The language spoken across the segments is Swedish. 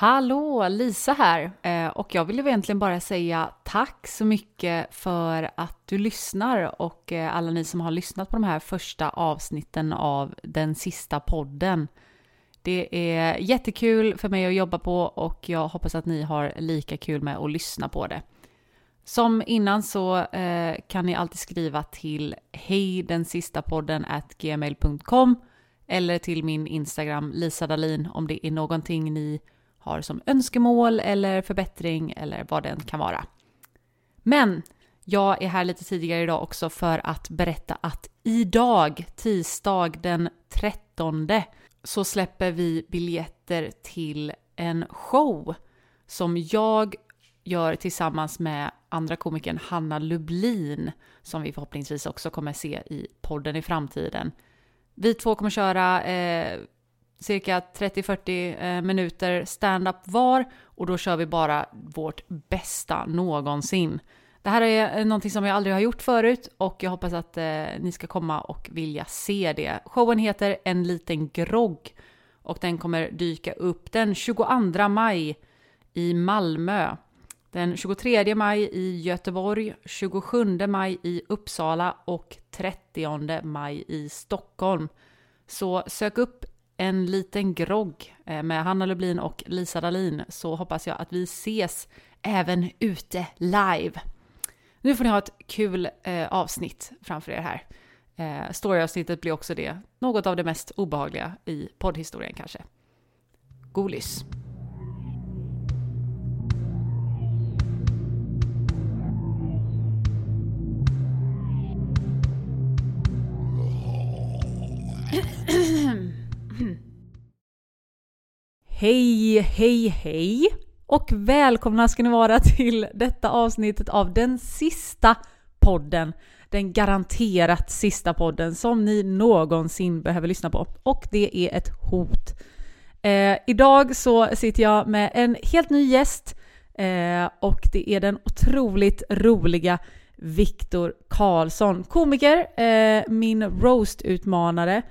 Hallå, Lisa här. Eh, och jag vill egentligen bara säga tack så mycket för att du lyssnar och eh, alla ni som har lyssnat på de här första avsnitten av den sista podden. Det är jättekul för mig att jobba på och jag hoppas att ni har lika kul med att lyssna på det. Som innan så eh, kan ni alltid skriva till hej den sista podden at gmail.com eller till min Instagram Lisa Dalin om det är någonting ni har som önskemål eller förbättring eller vad det än kan vara. Men jag är här lite tidigare idag också för att berätta att idag, tisdag den 13, så släpper vi biljetter till en show som jag gör tillsammans med andra komikern Hanna Lublin som vi förhoppningsvis också kommer se i podden i framtiden. Vi två kommer köra eh, cirka 30-40 eh, minuter stand-up var och då kör vi bara vårt bästa någonsin. Det här är eh, någonting som jag aldrig har gjort förut och jag hoppas att eh, ni ska komma och vilja se det. Showen heter En liten grogg och den kommer dyka upp den 22 maj i Malmö, den 23 maj i Göteborg, 27 maj i Uppsala och 30 maj i Stockholm. Så sök upp en liten grogg eh, med Hanna Lublin och Lisa Dalin så hoppas jag att vi ses även ute live. Nu får ni ha ett kul eh, avsnitt framför er här. Eh, Storyavsnittet blir också det, något av det mest obehagliga i poddhistorien kanske. God lyss! Hej, hej, hej! Och välkomna ska ni vara till detta avsnittet av den sista podden. Den garanterat sista podden som ni någonsin behöver lyssna på. Och det är ett hot. Eh, idag så sitter jag med en helt ny gäst eh, och det är den otroligt roliga Viktor Karlsson. Komiker, eh, min roast-utmanare,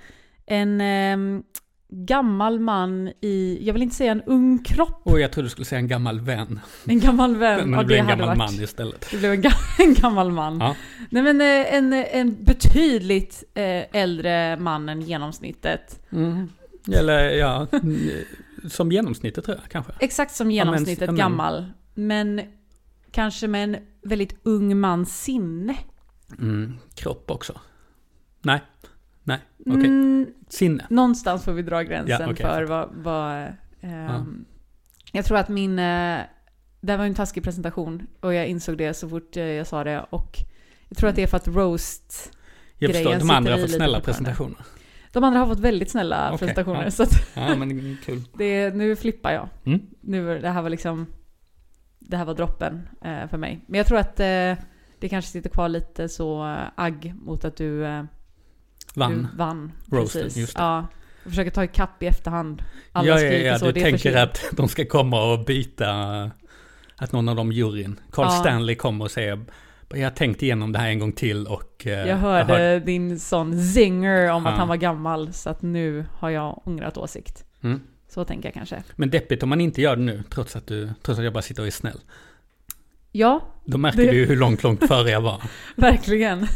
en ehm, gammal man i, jag vill inte säga en ung kropp. Och jag trodde du skulle säga en gammal vän. En gammal vän. Men det blev en gammal varit, man istället. Det blev en, ga en gammal man. Ja. Nej men eh, en, en betydligt eh, äldre man än genomsnittet. Mm. Eller ja, som genomsnittet tror jag kanske. Exakt som genomsnittet ja, men, gammal. Men kanske med en väldigt ung mans sinne. Mm, kropp också. Nej. Nej, okej. Okay. Mm, Sinne. Någonstans får vi dra gränsen ja, okay, för vad... vad um, ja. Jag tror att min... Uh, det var en taskig presentation och jag insåg det så fort uh, jag sa det. Och jag tror att det är för att roast Jag förstår, de andra har fått snälla presentationer. De andra har fått väldigt snälla okay, presentationer. Ja. Så ja, men kul. det, nu flippar jag. Mm. Nu, det här var liksom... Det här var droppen uh, för mig. Men jag tror att det kanske sitter kvar lite så agg mot att du Vann. Du vann. Roasten, precis. just det. Ja. Jag försöker ta ikapp i efterhand. Alla ja, ja, ja, så, du tänker att de ska komma och byta, att någon av dem juryn, Carl ja. Stanley kommer och säger jag har tänkt igenom det här en gång till och... Eh, jag hörde jag hör... din sån zinger om ja. att han var gammal, så att nu har jag ångrat åsikt. Mm. Så tänker jag kanske. Men deppigt om man inte gör det nu, trots att, du, trots att jag bara sitter och är snäll. Ja. Då märker det... du ju hur långt, långt före jag var. Verkligen.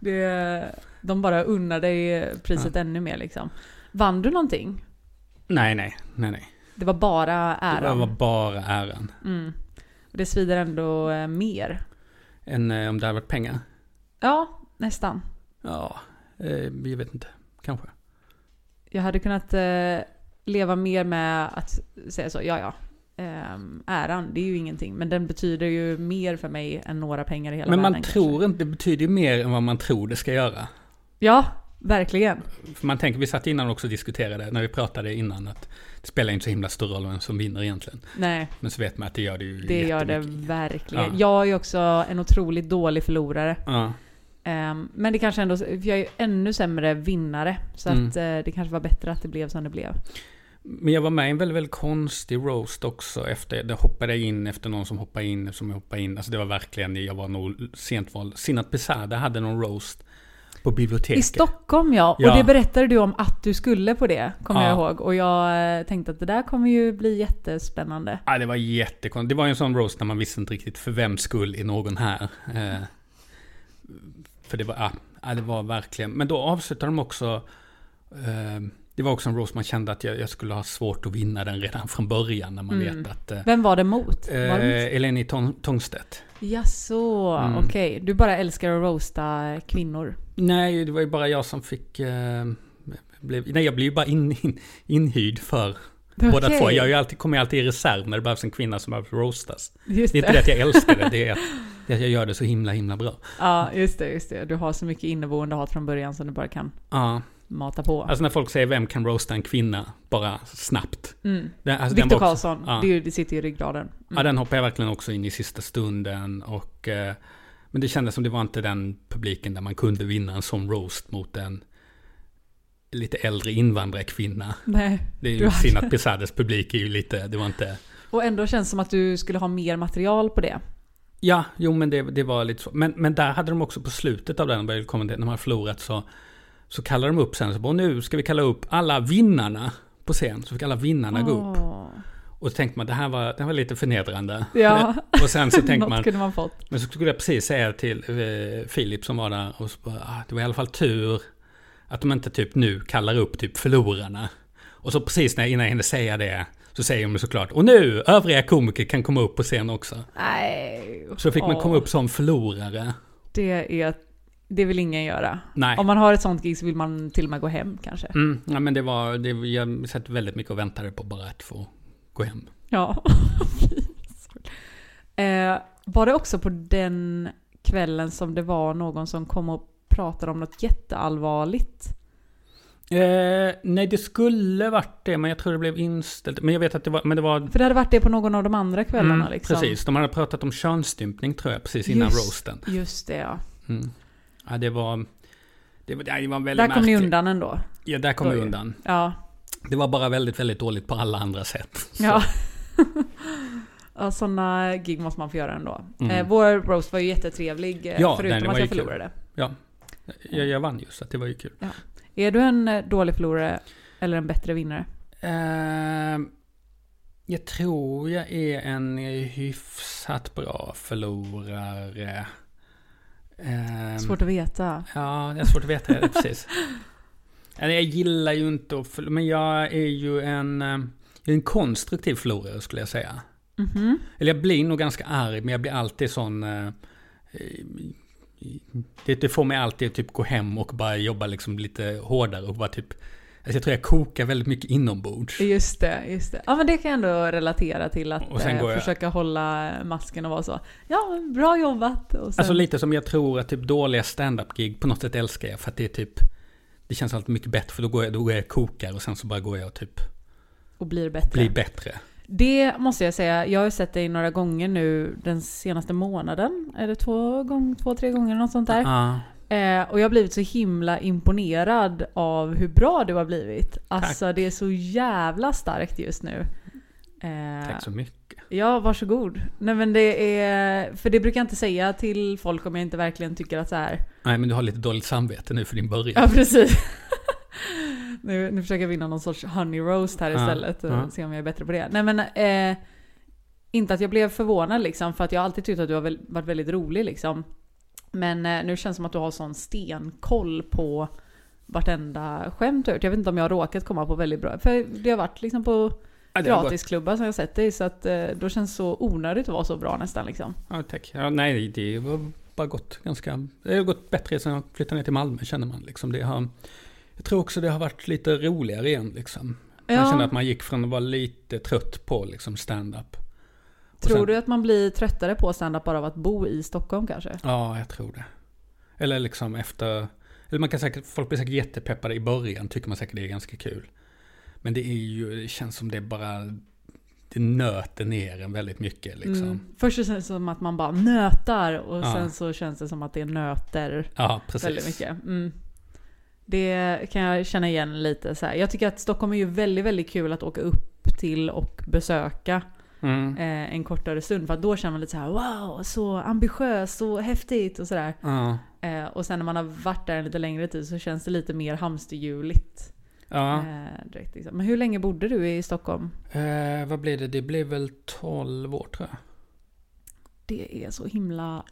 det, de bara unnar dig priset ja. ännu mer liksom. Vann du någonting? Nej, nej, nej, nej. Det var bara äran? Det var bara äran. Mm. Det svider ändå eh, mer? Än eh, om det hade varit pengar? Ja, nästan. Ja, eh, jag vet inte. Kanske. Jag hade kunnat leva mer med att säga så, ja ja, Um, äran, det är ju ingenting. Men den betyder ju mer för mig än några pengar i hela världen. Men man tror kanske. inte, det betyder ju mer än vad man tror det ska göra. Ja, verkligen. För man tänker, vi satt innan också och diskuterade, när vi pratade innan, att det spelar inte så himla stor roll vem som vinner egentligen. Nej. Men så vet man att det gör det ju Det gör det verkligen. Ja. Jag är ju också en otroligt dålig förlorare. Ja. Um, men det kanske ändå, jag är ju ännu sämre vinnare. Så mm. att uh, det kanske var bättre att det blev som det blev. Men jag var med i en väldigt, väldigt konstig roast också. Efter, det hoppade jag in efter någon som hoppade in som jag hoppade in. Alltså det var verkligen, jag var nog sent val. Sinat Besada hade någon roast På biblioteket. I Stockholm ja. ja. Och det berättade du om att du skulle på det, kommer ja. jag ihåg. Och jag eh, tänkte att det där kommer ju bli jättespännande. Ja, det var jättekonstigt. Det var ju en sån roast när man visste inte riktigt för vem skull är någon här. Eh, för det var, ja, det var verkligen. Men då avslutade de också eh, det var också en roast man kände att jag, jag, skulle ha svårt att vinna den redan från början när man mm. vet att... Eh, Vem var det mot? Eh, Eleni Tångstedt. Jaså, mm. okej. Okay. Du bara älskar att roasta kvinnor? Nej, det var ju bara jag som fick... Eh, blev, nej, jag blev ju bara in, in, inhyrd för okay. båda två. Jag är alltid, kommer ju alltid i reserv när det behövs en kvinna som behöver roastas. Just det är inte det att jag älskar det, det är att, det att jag gör det så himla, himla bra. Ja, just det, just det. Du har så mycket inneboende hat från början som du bara kan. Ja mata på. Alltså när folk säger vem kan roasta en kvinna bara snabbt. Mm. alltså Viktor Karlsson, ja. det, det, sitter i ryggraden. Mm. Ja, den hoppade jag verkligen också in i sista stunden. Och, eh, men det kändes som det var inte den publiken där man kunde vinna en sån roast mot en lite äldre invandrarkvinna. Nej. Det är ju synd att Pesades publik är ju lite, det var inte... Och ändå känns det som att du skulle ha mer material på det. Ja, jo men det, det var lite så. Men, men där hade de också på slutet av den, när man har förlorat så så kallar de upp sen, så bara, nu ska vi kalla upp alla vinnarna på scen. Så fick alla vinnarna oh. gå upp. Och så tänkte man, det här var, det var lite förnedrande. Ja. och sen så tänkte man, kunde man fått. men så skulle jag precis säga till eh, Filip som var där, och så bara, ah, det var i alla fall tur att de inte typ nu kallar upp typ förlorarna. Och så precis när, innan jag hinner säga det, så säger de såklart, och nu, övriga komiker kan komma upp på scen också. Nej. Så fick man komma upp som förlorare. Det är det vill ingen göra. Nej. Om man har ett sånt gig så vill man till och med gå hem kanske. Mm, ja, men det var, det, jag satt väldigt mycket och väntade på bara att få gå hem. Ja. eh, var det också på den kvällen som det var någon som kom och pratade om något jätteallvarligt? Eh, nej, det skulle varit det, men jag tror det blev inställt. Men jag vet att det var... Men det var... För det hade varit det på någon av de andra kvällarna mm, liksom. Precis, de hade pratat om könsstympning tror jag, precis innan just, roasten. Just det, ja. Mm. Ja, det var... Det var, det var väldigt Där kom ni undan ändå. Ja, där kom vi undan. Ja. Det var bara väldigt, väldigt dåligt på alla andra sätt. Så. Ja. ja, sådana gig måste man få göra ändå. Mm. Eh, vår roast var ju jättetrevlig, eh, ja, förutom att jag förlorade. Kul. Ja, jag, jag vann ju så det var ju kul. Ja. Är du en eh, dålig förlorare eller en bättre vinnare? Uh, jag tror jag är en hyfsat bra förlorare. Um, svårt att veta. Ja, det är svårt att veta, precis. Jag gillar ju inte att förlora, men jag är ju en, eh, jag är en konstruktiv förlorare skulle jag säga. Mm -hmm. Eller jag blir nog ganska arg, men jag blir alltid sån... Eh, det, det får mig alltid typ gå hem och bara jobba liksom lite hårdare och bara typ Alltså jag tror jag kokar väldigt mycket inombords. Just det, just det. Ja men det kan jag ändå relatera till att eh, försöka hålla masken och vara så. Ja, bra jobbat. Sen... Alltså lite som jag tror att typ dåliga stand-up-gig på något sätt älskar jag. För att det är typ, det känns alltid mycket bättre. För då går jag, då går jag kokar och sen så bara går jag och typ... Och blir bättre. Blir bättre. Det måste jag säga, jag har sett dig några gånger nu den senaste månaden. Är det två, gång, två tre gånger något sånt där? Ja. Eh, och jag har blivit så himla imponerad av hur bra du har blivit. Alltså Tack. det är så jävla starkt just nu. Eh, Tack så mycket. Ja, varsågod. Nej men det är, för det brukar jag inte säga till folk om jag inte verkligen tycker att så här. Nej men du har lite dåligt samvete nu för din början. Ja precis. nu, nu försöker jag vinna någon sorts honey roast här istället. och. Se om jag är bättre på det. Nej men, eh, inte att jag blev förvånad liksom, för att jag har alltid tyckt att du har varit väldigt rolig liksom. Men eh, nu känns det som att du har sån stenkoll på vartenda skämt du gjort. Jag vet inte om jag har råkat komma på väldigt bra. För det har varit liksom på ja, gratisklubbar som jag sett dig. Så att eh, då känns det så onödigt att vara så bra nästan liksom. Ja tack. Ja, nej det har bara gått ganska... Det har gått bättre sen jag flyttade ner till Malmö känner man liksom. Det har, jag tror också det har varit lite roligare igen liksom. Man ja. kände att man gick från att vara lite trött på liksom stand-up Tror sen, du att man blir tröttare på stand-up bara av att bo i Stockholm kanske? Ja, jag tror det. Eller liksom efter... Eller man kan säkert, folk blir säkert jättepeppade i början, tycker man säkert det är ganska kul. Men det är ju, det känns som det bara... Det nöter ner en väldigt mycket liksom. Mm. Först känns det som att man bara nötar och ja. sen så känns det som att det nöter ja, väldigt mycket. Mm. Det kan jag känna igen lite så här. Jag tycker att Stockholm är ju väldigt, väldigt kul att åka upp till och besöka mm. eh, en kortare stund. För då känner man lite så här: wow, så ambitiöst, så häftigt och sådär. Mm. Eh, och sen när man har varit där en lite längre tid så känns det lite mer hamsterhjuligt. Ja. Eh, direkt liksom. Men hur länge bodde du i Stockholm? Eh, vad blir det? Det blir väl 12 år tror jag. Det är så himla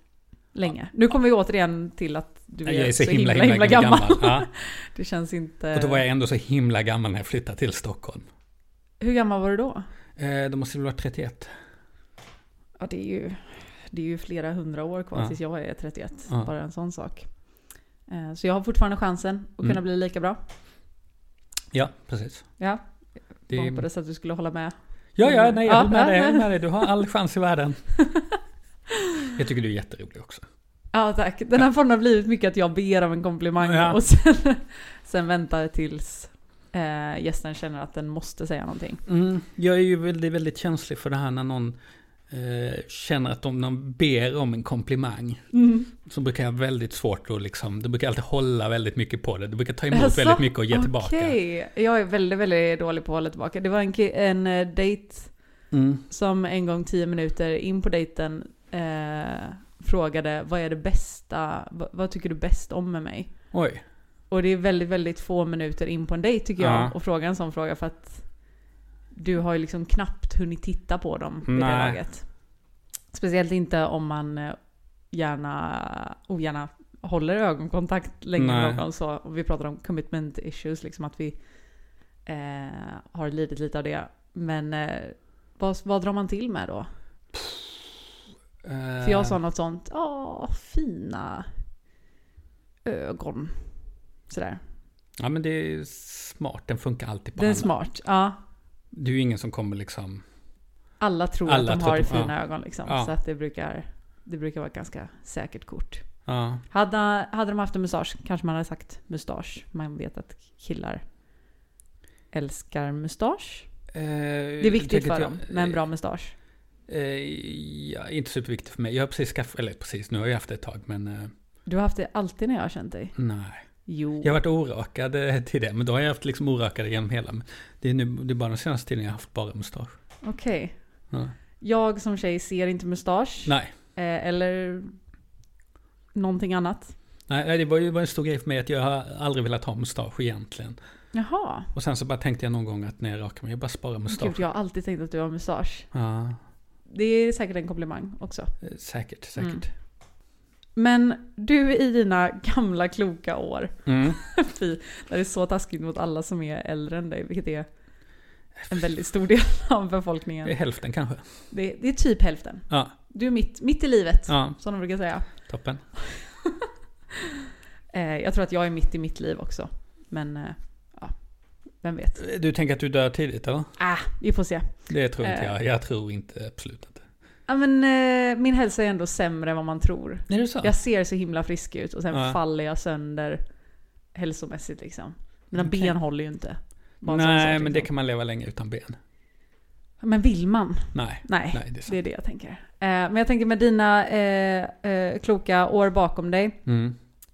länge. Nu kommer vi återigen till att du är, är så, himla, himla, himla gammal. Ja. det känns inte... Och då var jag ändå så himla gammal när jag flyttade till Stockholm. Hur gammal var du då? Då måste det vara 31. Ja, det är ju, det är ju flera hundra år kvar Ja. tills jag är 31. Ja. Bara en sån sak. Eh, Så jag har fortfarande chansen att kunna Mm. bli lika bra. Ja, precis. Ja, Det hoppades att du skulle hålla med. Ja, ja, nej, jag Ja, håller med ja. dig, jag håller med dig. Du har all chans i världen. Jag tycker du är jätterolig också. Ja tack. Den här podden har blivit mycket att jag ber om en komplimang Ja. och sen, sen väntar tills eh, gästen känner att den måste säga någonting. Mm, jag är ju väldigt, väldigt känslig för det här när någon eh, känner att om någon ber om en komplimang. Så brukar jag väldigt svårt att liksom, det brukar alltid hålla väldigt mycket på det. Det brukar ta emot Jaså? väldigt mycket och ge tillbaka. Okej, jag är väldigt, väldigt dålig på att hålla tillbaka. Det var en, en eh, dejt Mm. som en gång tio minuter in på dejten eh, frågade vad är det bästa, vad, vad tycker du bäst om med mig? Oj. Och det är väldigt, väldigt få minuter in på en dejt tycker jag Ja. att fråga en sån fråga för att du har ju liksom knappt hunnit titta på dem vid det Nej. laget. Speciellt inte om man eh, gärna, ogärna håller ögonkontakt länge med Nej. någon så. Och vi pratar om commitment issues, liksom att vi eh, har lidit lite av det. Men eh, vad, vad drar man till med då? För jag sa något sånt, ja fina ögon. Sådär. Ja men det är smart, den funkar alltid på Den är alla. smart. Ja. Det är ju ingen som kommer liksom... Alla tror Alla att de har att de- fina ögon liksom. Ja. Så att det brukar, det brukar vara ett ganska säkert kort. Ja. Hade, hade de haft en mustasch kanske man hade sagt mustasch. Man vet att killar älskar mustasch. Eh, Det är viktigt för dem med en bra mustasch. Eh, ja, inte superviktigt för mig. Jag har precis skaffat, eller precis, nu har jag haft det ett tag men eh, Du har haft det alltid när jag har känt dig. nej. Jo. Jag har varit orakad eh, till det, men då har jag haft liksom orakade genom hela. Det är, nu, det är bara den senaste tiden jag har haft bara mustasch. Okej. Ja. Jag som tjej ser inte mustasch. Nej. Eh, eller någonting annat. Nej, det var ju en stor grej för mig att jag har aldrig velat ha mustasch egentligen. Jaha. Och sen så bara tänkte jag någon gång att när jag rakar mig, jag bara sparar mustasch. Gud, jag har alltid tänkt att du har mustasch. Ja, Det är säkert en komplimang också. eh, säkert, säkert. Men du i dina gamla kloka år, Mm. fy, det är så taskigt mot alla som är äldre än dig, vilket är en väldigt stor del av Det är befolkningen. hälften kanske. Det, det är typ hälften. Ja, Du är mitt, mitt i livet, ja, som de brukar säga. toppen. Eh, jag tror att jag är mitt i mitt liv också. Men, eh, ja, vem vet. Du tänker att du dör tidigt eller? Ah, vi får se. Det tror inte Eh. jag. Jag tror inte, absolut. Ja, men, eh, min hälsa är ändå sämre än vad man tror. Är det så? Jag ser så himla frisk ut och sen Ja. faller jag sönder hälsomässigt liksom. Mina Okej. ben håller ju inte. Nej, sak, men det liksom. kan man leva länge utan ben. Men vill man? Nej, Nej, nej det är sant. det är det jag tänker. Eh, men jag tänker med dina eh, eh, kloka år bakom dig. Mm.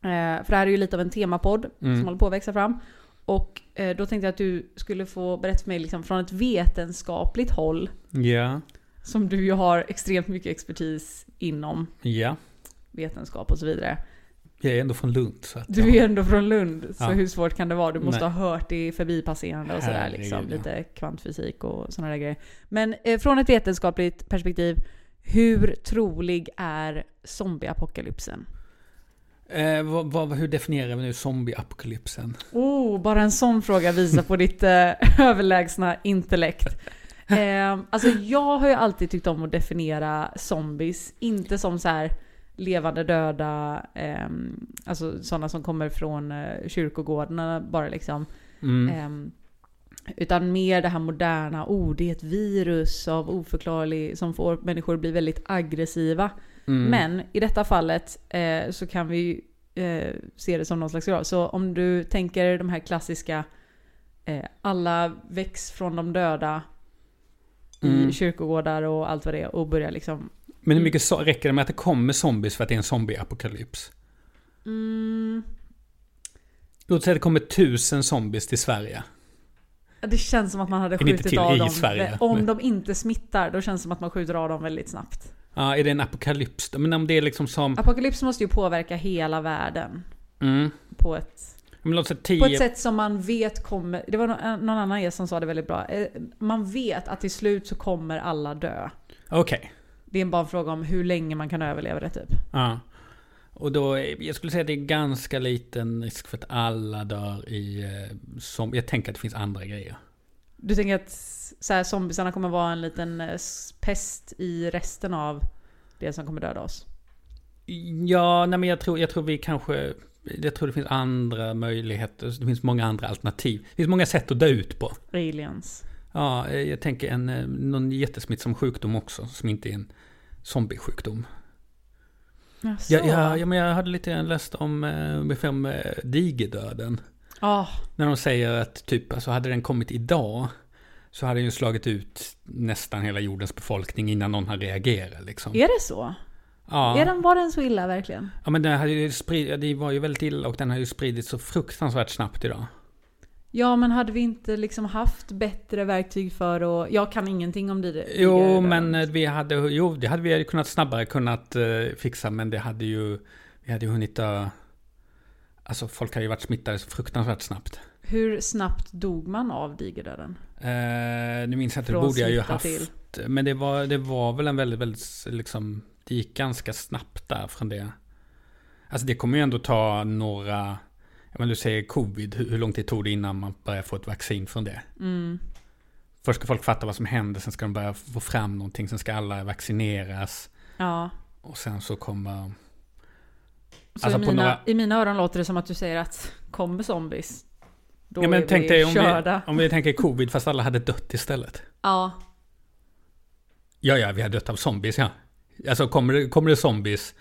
Eh, för det här är ju lite av en temapodd Mm. som håller på att växa fram. Och eh, då tänkte jag att du skulle få berätta för mig liksom, från ett vetenskapligt håll. Ja, Som du ju har extremt mycket expertis inom ja. vetenskap och så vidare. Jag är ändå från Lund så Du är ändå från Lund, så Ja. hur svårt kan det vara? Du måste Nej. ha hört det i förbipasserande och sådär liksom. ja. Lite kvantfysik och sådana där grejer. Men eh, från ett vetenskapligt perspektiv, hur trolig är zombieapokalypsen? Eh, vad, vad, hur definierar vi nu zombieapokalypsen? Oh, bara en sån fråga visar på ditt eh, överlägsna intellekt. Eh, alltså jag har ju alltid tyckt om att definiera zombies, inte som så här levande döda, eh, alltså sådana som kommer från eh, kyrkogårdarna bara liksom. Mm. Ehm, utan mer det här moderna, oh det är ett virus av oförklarlig, som får människor att bli väldigt aggressiva. Mm. Men i detta fallet eh, så kan vi eh, se det som någon slags grad. Så om du tänker de här klassiska, eh, alla väcks från de döda Mm. i kyrkogårdar och allt vad det är och börjar liksom... Men hur mycket so- räcker det med att det kommer zombies för att det är en zombieapokalyps? Mm, Låt säga att det kommer tusen zombies till Sverige. det känns som att man hade skjutit av dem. Sverige, Om de inte smittar, då känns det som att man skjuter av dem väldigt snabbt. Ja, är det en apokalyps? Men om det är liksom som... Apokalyps måste ju påverka hela världen. Mm. På ett, Men säga på tio... ett sätt som man vet kommer... Det var nå- någon annan gäst som sa det väldigt bra. Eh, Man vet att till slut så kommer alla dö. Okej. Det är bara en fråga om hur länge man kan överleva det typ. Ja. Och då, jag skulle säga att det är ganska liten risk för att alla dör i... eh, Som, jag tänker att det finns andra grejer. Du tänker att så här, zombisarna kommer vara en liten eh, pest i resten av det som kommer döda oss? Ja, nej men jag tror, jag tror vi kanske... Jag tror det finns andra möjligheter. Det finns många andra alternativ. Det finns många sätt att dö ut på. Aliens. Ja, eh, jag tänker en, eh, någon jättesmittsam sjukdom också. Som inte är en zombiesjukdom. Jaså? Ja, ja, ja, men jag hade lite läst om eh, ungefär om eh, digerdöden. Ah, När de säger att typ, alltså hade den kommit idag så hade den ju slagit ut nästan hela jordens befolkning innan någon har reagerat liksom. är det så? Ja, Är den, var den så illa verkligen? ja men den hade ju sprid, det var ju väldigt illa och den har ju spridits så fruktansvärt snabbt idag. Ja, men hade vi inte liksom haft bättre verktyg för att... Jag kan ingenting om det. Jo, men vi hade, jo, det hade vi kunnat snabbare kunnat eh, fixa, men det hade ju, vi hade ju hunnit dö. Alltså folk har ju varit smittade så fruktansvärt snabbt. Hur snabbt dog man av digerdöden? Eh, nu minns jag inte, det borde jag ju haft. till. Men det var, det var väl en väldigt, väldigt, liksom, det gick ganska snabbt där från det. Alltså det kommer ju ändå ta några, ja men du säger covid, hur, lång tid tog det innan man börjar få ett vaccin från det? Mm. Först ska folk fatta vad som händer, sen ska de börja få fram någonting, sen ska alla vaccineras. Ja. Och sen så kommer... Så Alltså i, mina, några- I mina öron låter det som att du säger att kommer zombies, då ja men är tänk vi dig om körda. vi, om vi tänker covid fast alla hade dött istället. Ja, Ja, ja, vi har dött av zombies, ja. Alltså kommer det, kommer det zombies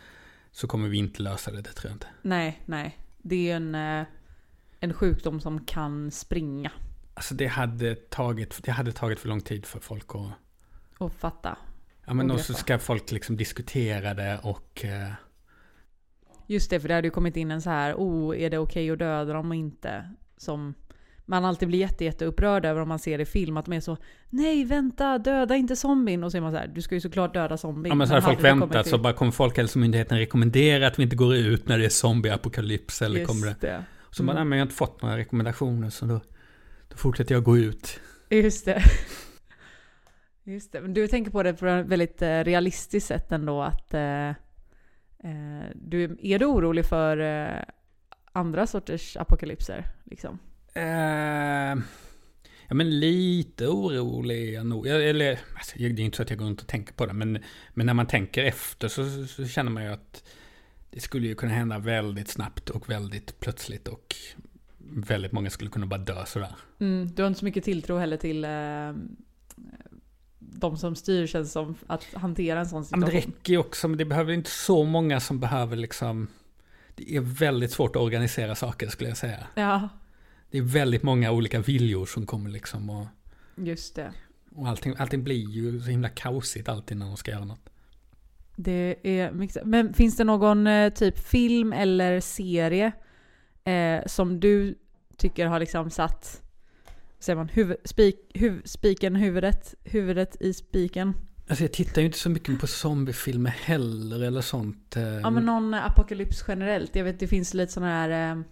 så kommer vi inte lösa det, det tror jag inte. nej, nej. Det är en, eh, en sjukdom som kan springa Alltså det hade tagit, det hade tagit för lång tid för folk att... och fatta. Ja men Och så ska folk liksom diskutera det och... eh, Just det, för det hade ju kommit in en så här, oh, är det okej att döda dem och inte? Som man alltid blir jätte, jätte upprörd över om man ser i film, att de är så Nej, vänta, döda inte zombien. Och så är man så här, du ska ju såklart döda zombien. Ja men så hade folk väntat så bara kommer Folkhälsomyndigheten rekommendera att vi inte går ut när det är zombieapokalyps eller Just kommer det... det. Så bara, Mm. nej men jag har inte fått några rekommendationer så då, då fortsätter jag gå ut. Just det. Just det. Men du tänker på det på ett väldigt eh, realistiskt sätt ändå att eh, eh, du, är du orolig för eh, andra sorters apokalypser? Liksom? Eh, ja men lite orolig är jag nog. Eller, alltså, det är inte så att jag går runt och tänker på det. Men, men när man tänker efter så, så, känner man ju att det skulle ju kunna hända väldigt snabbt och väldigt plötsligt. Och väldigt många skulle kunna bara dö sådär. Mm, du har inte så mycket tilltro heller till eh, de som styr känns som att hantera en sån Ja, situation. men det räcker ju också, men det behöver inte så många som behöver liksom... Det är väldigt svårt att organisera saker skulle jag säga. Ja, Det är väldigt många olika viljor som kommer liksom och... just det. Och allting, allting blir ju så himla kaosigt alltid när de ska göra något. Det är mycket. Men finns det någon eh, typ film eller serie eh, som du tycker har liksom satt säger man, huvud, spik, huv, spiken huvudet, huvudet i spiken? Alltså jag tittar ju inte så mycket på zombiefilmer heller eller sånt. eh. Ja men någon apokalyps generellt. Jag vet det finns lite sådana här, eh,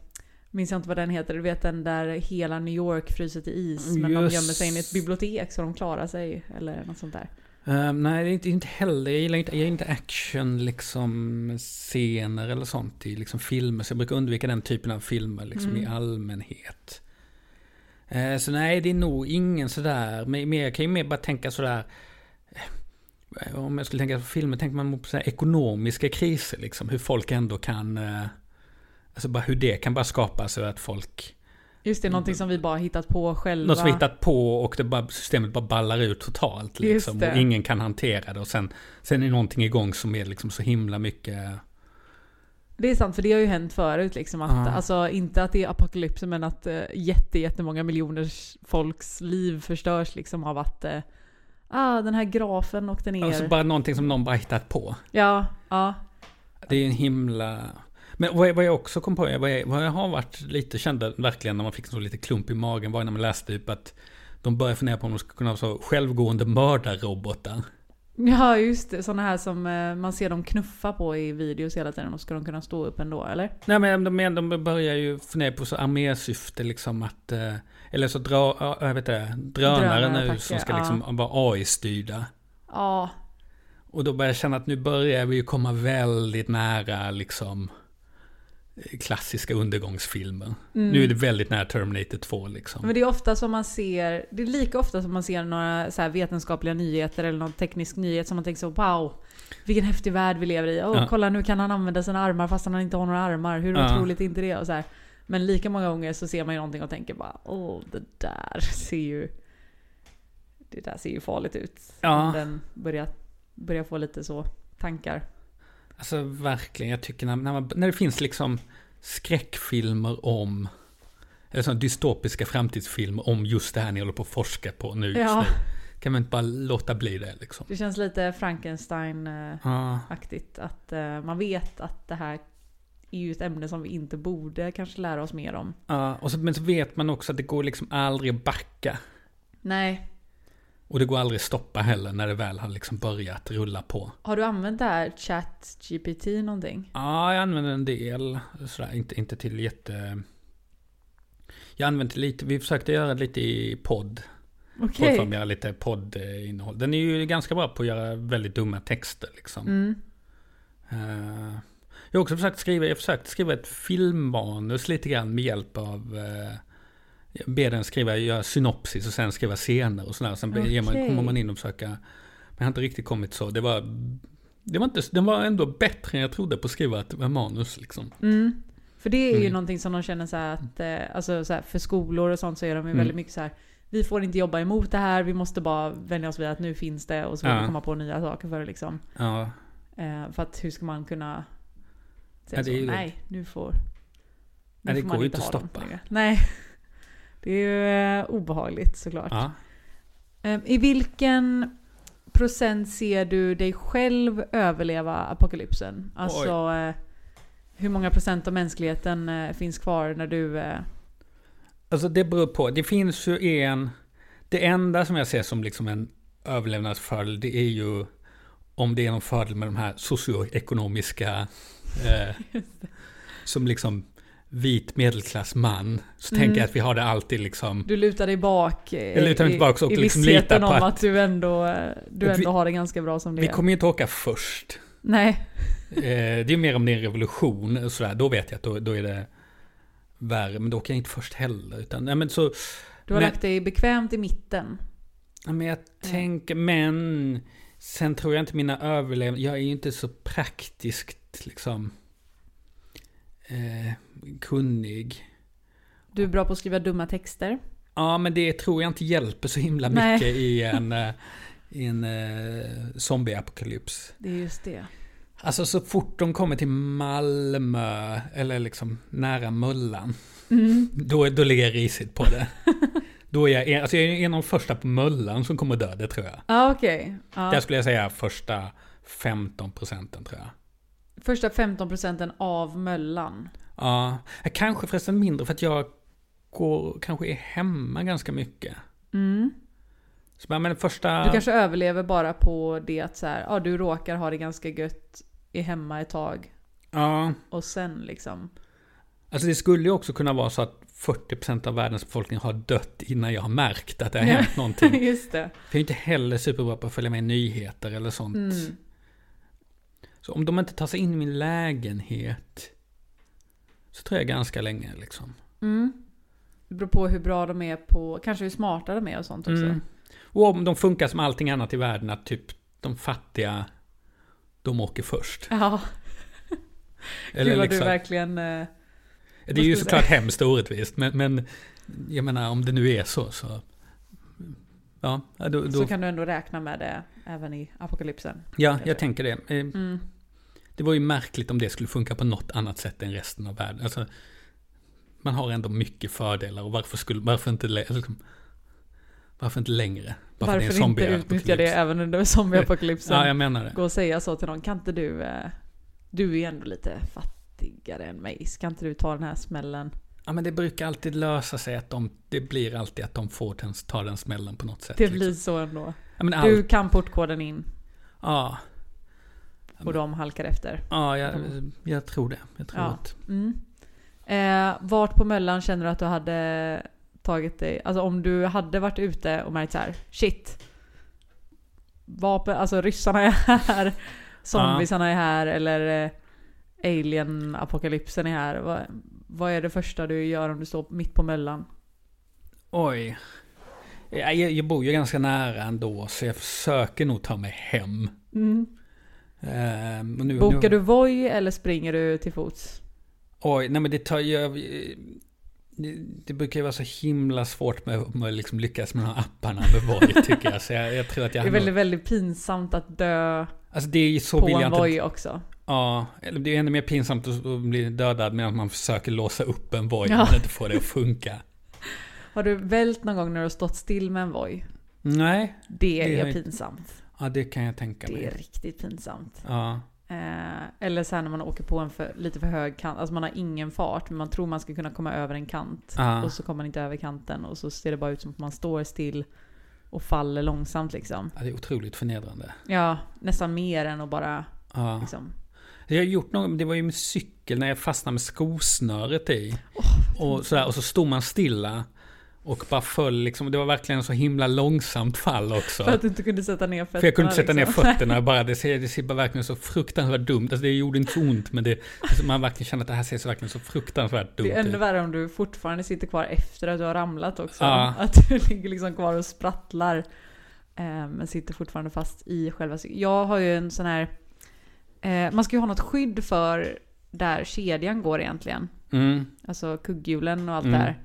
minns jag inte vad den heter, du vet den där hela New York fryser till is men de Just. gömmer sig in i ett bibliotek så de klarar sig eller något sånt där. Eh, nej, det är inte, inte heller. Jag gillar inte, jag gillar inte action, liksom scener eller sånt i liksom filmer. Så jag brukar undvika den typen av filmer liksom i Mm. allmänhet. Eh, så nej, det är nog ingen sådär. Men, men jag kan ju mer bara tänka sådär. eh, Om jag skulle tänka på filmer, tänker man på ekonomiska kriser liksom. Hur folk ändå kan... eh, Alltså bara hur det kan bara skapa så att folk... Just det, någonting som vi bara hittat på själva. Något som vi hittat på och det bara, systemet bara ballar ut totalt. Liksom, och ingen kan hantera det. Och sen, sen är någonting igång som är liksom så himla mycket... Det är sant, för det har ju hänt förut. Liksom, att, Ja. Alltså inte att det är apokalypsen, men att uh, jätte, jättemånga miljoners folks liv förstörs liksom av att uh, ah, den här grafen åkte ner. Alltså bara någonting som någon bara hittat på. Ja, ja. Det är en himla... Men vad jag, vad jag också kom på, vad jag, vad jag har varit lite kände verkligen när man fick så lite klump i magen var när man läste typ att de började fundera på om de skulle kunna ha så självgående mördarrobotar. Ja, just det. Sådana här som eh, man ser dem knuffa på i videos hela tiden och ska de kunna stå upp ändå, eller? Nej men de, de börjar ju fundera på så armésyfte liksom att... eh, Eller så dra, ja, jag vet inte, drönare nu som ska ja. liksom vara AI-styrda. Ja, Och då börjar jag känna att nu börjar vi ju komma väldigt nära liksom klassiska undergångsfilmer. Nu är det väldigt nära Terminator 2 liksom. men det är ofta som man ser, det är lika ofta som man ser några så här vetenskapliga nyheter eller någon teknisk nyhet som man tänker så wow, vilken häftig värld vi lever i. Åh, Ja. kolla nu kan han använda sina armar fast han inte har några armar. Hur Ja. otroligt är inte det? Och så här. Men lika många gånger så ser man ju någonting och tänker bara åh, det där ser ju det där ser ju farligt ut. Ja. Den börjar, börjar få lite så tankar. Alltså verkligen, jag tycker när, när, man, när det finns liksom skräckfilmer om, eller sådana dystopiska framtidsfilmer om just det här ni håller på att forska på nu Ja. Kan man inte bara låta bli det liksom? Det känns lite Frankenstein-aktigt. Ja, Att eh, man vet att det här är ju ett ämne som vi inte borde kanske lära oss mer om. ja, och så, men så vet man också att det går liksom aldrig att backa. Nej. Och det går aldrig att stoppa heller när det väl har liksom börjat rulla på. Har du använt det här ChatGPT någonting? Ja, jag använder en del. Sådär, inte, inte till jätte... Jag använder lite, vi försökte göra lite i podd. Okay. göra lite poddinnehåll. Den är ju ganska bra på att göra väldigt dumma texter liksom. Mm. Eh, jag har också försökt skriva, jag har försökt skriva ett filmmanus lite grann med hjälp av uh, ber den skriva, göra synopsis och sen skriva scener och sådär. Sen ger man, kommer man in och försöka. Men jag har inte riktigt kommit så. Det var, det var, inte, den var ändå bättre än jag trodde på att skriva ett manus liksom. Mm. För det är ju Mm. någonting som de känner så att, eh, alltså så här, för skolor och sånt så är de ju Mm. väldigt mycket så här. Vi får inte jobba emot det här, vi måste bara vänja oss vid att nu finns det och så får Ja. vi komma på nya saker för det liksom. Ja, Eh, för att hur ska man kunna säga Ja, det så? Nej, nu får... Ja, det får går ju inte att stoppa. Nej. Det är ju eh, obehagligt såklart. ja. Eh, I vilken procent ser du dig själv överleva apokalypsen? Alltså eh, hur många procent av mänskligheten eh, finns kvar när du... Alltså det beror på. Det finns ju en... Det enda som jag ser som liksom en överlevnadsfördel det är ju om det är någon fördel med de här socioekonomiska... Eh, som liksom vit medelklass man. Så Mm. tänker jag att vi har det alltid liksom... du lutar dig bak eh, Jag lutar mig i, tillbaka och i liksom litar på om att- att, du ändå, eh, du Att vi- ändå har det ganska bra som det Vi är. kommer ju inte åka först. Nej. Eh, det är mer om det är en revolution och sådär. Då vet jag att då, då är det värre. Men då åker jag inte först heller. Utan, nej, men så, Du har Men- lagt dig bekvämt i mitten. Ja, men jag tänker, men sen tror jag inte mina överlevnader, jag är ju inte så praktiskt liksom eh, kunnig. Du är bra på att skriva dumma texter. Ja, men det tror jag inte hjälper så himla Nej. mycket i en, eh, i en eh, zombieapokalyps. Det är just det. Alltså så fort de kommer till Malmö, eller liksom nära Mullan, Mm. då, då ligger jag risigt på det. då är jag, en- alltså jag är en av de första på Mullan som kommer dö, det tror jag. Ja, okej. Ja. Där skulle jag säga första 15 procenten tror jag. Första 15 procenten av möllan. Ja, kanske förresten mindre för att jag går, kanske är hemma ganska mycket. Mm. Så bara, men första... Du kanske överlever bara på det att så här, ja, du råkar ha det ganska gött, är hemma ett tag Ja, och sen liksom. alltså det skulle ju också kunna vara så att 40% av världens befolkning har dött innan jag har märkt att det har hänt någonting. Just det. För jag är inte heller superbra på att följa med i nyheter eller sånt. Mm. Så om de inte tar sig in i min lägenhet så tror jag ganska länge liksom. Mm. Det beror på hur bra de är på, kanske hur smarta de är och sånt också. Mm. Och om de funkar som allting annat i världen, att typ de fattiga, de åker först. Ja, Eller gud vad liksom, du verkligen... eh, det är ju såklart hemskt orättvist, men, men jag menar om det nu är så så... Ja, då, då, Så kan du ändå räkna med det även i apokalypsen. ja kanske. jag tänker det. Eh, Mm. Det var ju märkligt om det skulle funka på något annat sätt än resten av världen. Alltså, man har ändå mycket fördelar och varför, skulle, varför, inte, liksom, varför inte längre? Bara för det är en Varför inte utnyttja det även under zombieapokalypsen? Ja, jag menar det. Gå och säga så till någon, kan inte du... eh, Du är ju ändå lite fattigare än mig, ska inte du ta den här smällen? Ja, men det brukar alltid lösa sig att de, det blir alltid att de får den, ta den smällen på något sätt. Det liksom. blir så ändå. ja, men Du kan portkoden in. Ja, och de halkar efter. ja jag, jag tror det. Jag tror Ja. att... Mm. Eh, vart på Möllan känner du att du hade tagit dig, alltså om du hade varit ute och märkt så här, shit. Vapen, alltså ryssarna är här, zombiesarna är här eller eh, alien-apokalypsen är här. Vad, vad är det första du gör om du står mitt på Möllan? Oj. Ja, Jag, jag bor ju ganska nära ändå, så jag försöker nog ta mig hem. Ehm, nu, Bokar nu, du Voi eller springer du till fots? Oj, nej men det tar ju... Det, det brukar ju vara så himla svårt med, med att liksom lyckas med de här apparna med Voi tycker jag. Så jag, jag tror att jag... Det är nog- väldigt, väldigt pinsamt att dö alltså det är så på en. Voi också. Ja, eller det är ännu mer pinsamt att bli dödad medan man försöker låsa upp en Voi Ja. och inte få det att funka. Har du vält någon gång när du har stått still med en Voi? Nej, Det, Det är pinsamt. Ja det kan jag tänka Det är mig. riktigt pinsamt. Ja, Eh, eller så här när man åker på en för, lite för hög kant, alltså man har ingen fart men man tror man ska kunna komma över en kant. Ja. Och så kommer man inte över kanten och så ser det bara ut som att man står still och faller långsamt liksom. ja, det är otroligt förnedrande. Ja, nästan mer än att bara Ja. liksom. Jag har gjort något, det var ju med cykel när jag fastnade med skosnöret i. och, sådär, och så stod man stilla. Och bara föll liksom. Det var verkligen så himla långsamt fall också. För att du inte kunde sätta ner fötterna. För jag kunde inte sätta ner liksom. fötterna. Bara, det, ser, det ser bara verkligen så fruktansvärt dumt Alltså det gjorde inte så ont. Men det, alltså man verkligen känner att det här ser så verkligen så fruktansvärt dumt Det är ännu ut. värre om du fortfarande sitter kvar efter att du har ramlat också. Ja. Att du ligger liksom kvar och sprattlar. Eh, men sitter fortfarande fast i själva. Jag har ju en sån här... Eh, man ska ju ha något skydd för där kedjan går egentligen. Mm. Alltså kugghjulen och allt Mm. där.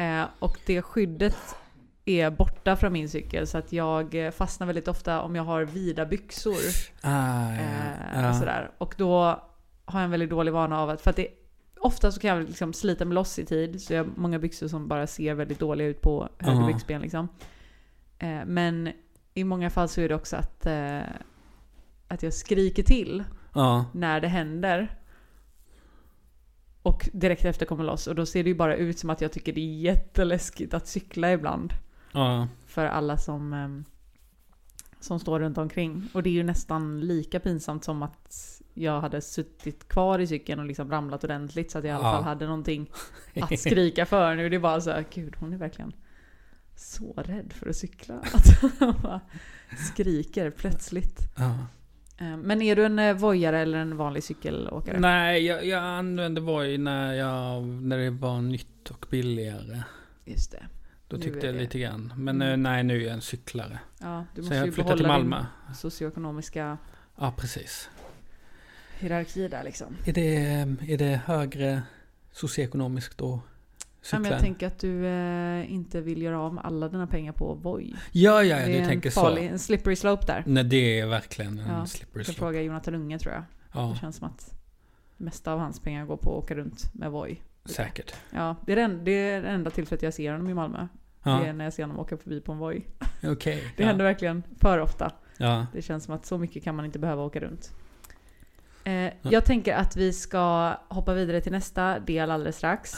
Eh, och det skyddet är borta från min cykel så att jag fastnar väldigt ofta om jag har vida byxor. Ah, Eh, ja. sådär. Och då har jag en väldigt dålig vana av att, för att det, ofta så kan jag liksom slita mig loss i tid, så jag har många byxor som bara ser väldigt dåliga ut på höger Ja. byxben liksom. Eh, men i många fall så är det också att, eh, att jag skriker till ja. när det händer. Och direkt efter kommer loss. Och då ser det ju bara ut som att jag tycker det är jätteläskigt att cykla ibland. ja. För alla som, ehm, som står runt omkring. Och det är ju nästan lika pinsamt som att jag hade suttit kvar i cykeln och liksom ramlat ordentligt så att jag i alla Ja. fall hade någonting att skrika för. Nu är det bara så här, gud hon är verkligen så rädd för att cykla. Att hon bara skriker plötsligt. ja. Eh, Men är du en eh, vojare eller en vanlig cykelåkare? Nej, jag, jag använde Voi när, jag, när det var nytt och billigare. Just det. Då Nu tyckte jag det- lite grann. Men Mm. eh, nej, nu är jag en cyklare. Ja, du Så måste ju jag flyttade till Malmö. din socioekonomiska Ja, precis. hierarki där liksom. Är det, är det högre socioekonomiskt då? Ja, men jag tänker att du eh, inte vill göra av med alla dina pengar på Voi. Ja, ja, ja, det du är tänker farlig, så. en slippery slope där. Nej, det är verkligen en Ja, slippery slope. fråga Jonathan Unge tror jag. Ja, Det känns som att det mesta av hans pengar går på att åka runt med Voi. säkert. Ja, det är, den, det är det enda tillfället jag ser honom i Malmö. Det är Ja, när jag ser honom åka förbi på en Voi. okej. Det ja. händer verkligen för ofta. Ja. Det känns som att så mycket kan man inte behöva åka runt. Eh, jag tänker att vi ska hoppa vidare till nästa del alldeles strax.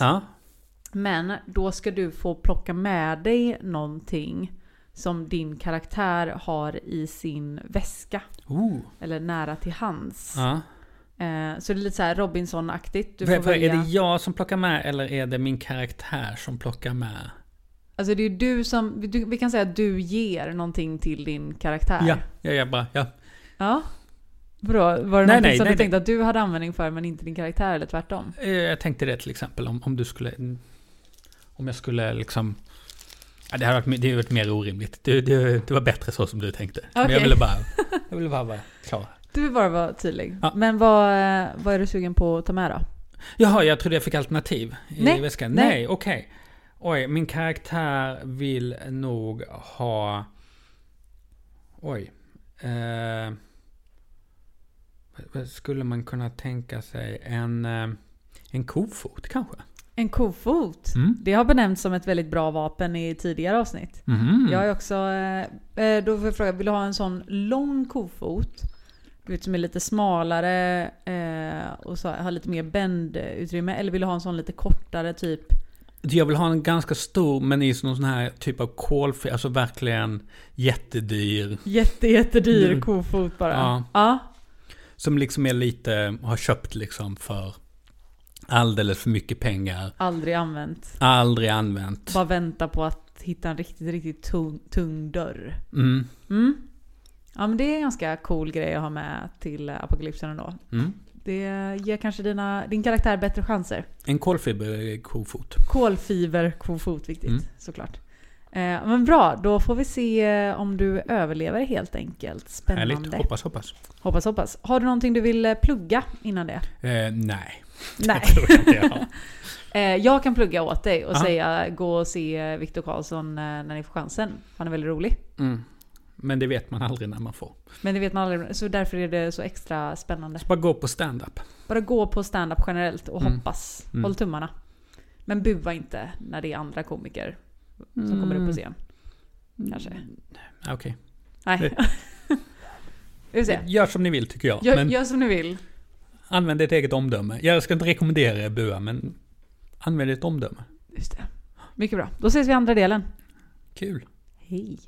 Men då ska du få plocka med dig någonting som din karaktär har i sin väska. Oh. Eller nära till hands. Ja. Eh, så det är lite så här Robinson-aktigt. Du får för är välja. det jag som plockar med eller är det min karaktär som plockar med? Alltså det är du som... Du, vi kan säga att du ger någonting till din karaktär. Ja, ja, ja, bara, ja. Ja. Bra. Var det Nej, någonting nej, som nej, du tänkte att du hade användning för men inte din karaktär eller tvärtom? Eh, Jag tänkte det till exempel om, om du skulle... Om jag skulle liksom... Ja, det hade varit, det hade varit mer orimligt. Det, det, det var bättre så som du tänkte. Men Okej. jag ville bara... Jag ville bara vara klar. Du vill bara vara tydlig. Ja. Men vad, eh, vad är du sugen på att ta med då? Jaha, jag trodde jag fick alternativ i Nej, väskan. nej. Nej, okej. Oj, min karaktär vill nog ha... Oj. Eh, vad skulle man kunna tänka sig? En, eh, en kofot kanske? En kofot. Mm. Det har benämnts som ett väldigt bra vapen i tidigare avsnitt. Mhm. Jag är också... Eh, eh, då får jag fråga, vill du ha en sån lång kofot? Du vet som är lite smalare eh, och så har lite mer bändutrymme. Eller vill du ha en sån lite kortare typ Jag vill ha en ganska stor, men i någon sån här typ av kolfri, alltså verkligen jättedyr. Jätte, jättedyr Mm. kofot bara. Ja. ja. Som liksom är lite, har köpt liksom för alldeles för mycket pengar. Aldrig använt. Aldrig använt. Bara vänta på att hitta en riktigt, riktigt tung, tung dörr. Mm. Mm. Ja men det är en ganska cool grej att ha med till apokalypsen ändå. Mm. Det ger kanske dina, din karaktär bättre chanser. En kolfiberkofot. Kolfiber, kofot, viktigt Mm. såklart. Eh, men bra, då får vi se eh, om du överlever helt enkelt. Spännande. Härligt. Hoppas, hoppas. Hoppas, hoppas. Har du någonting du vill eh, plugga innan det? Eh, nej. Nej. Jag. Eh, jag kan plugga åt dig och Ja. säga gå och se Viktor Karlsson eh, när ni får chansen. Han är väldigt rolig. Mm. Men det vet man aldrig när man får. Men det vet man aldrig, så därför är det så extra spännande. Så bara gå på stand-up. Bara gå på stand-up generellt och Mm. hoppas. Mm. Håll tummarna. Men bua inte när det är andra komiker som kommer upp på scen. Kanske. Okej. Nej. Vi se. Gör som ni vill tycker jag. Gör, men gör som ni vill. använd ert eget omdöme. Jag ska inte rekommendera er bua, men använd ert omdöme. Just det. Mycket bra. Då ses vi i andra delen. Kul. Hej.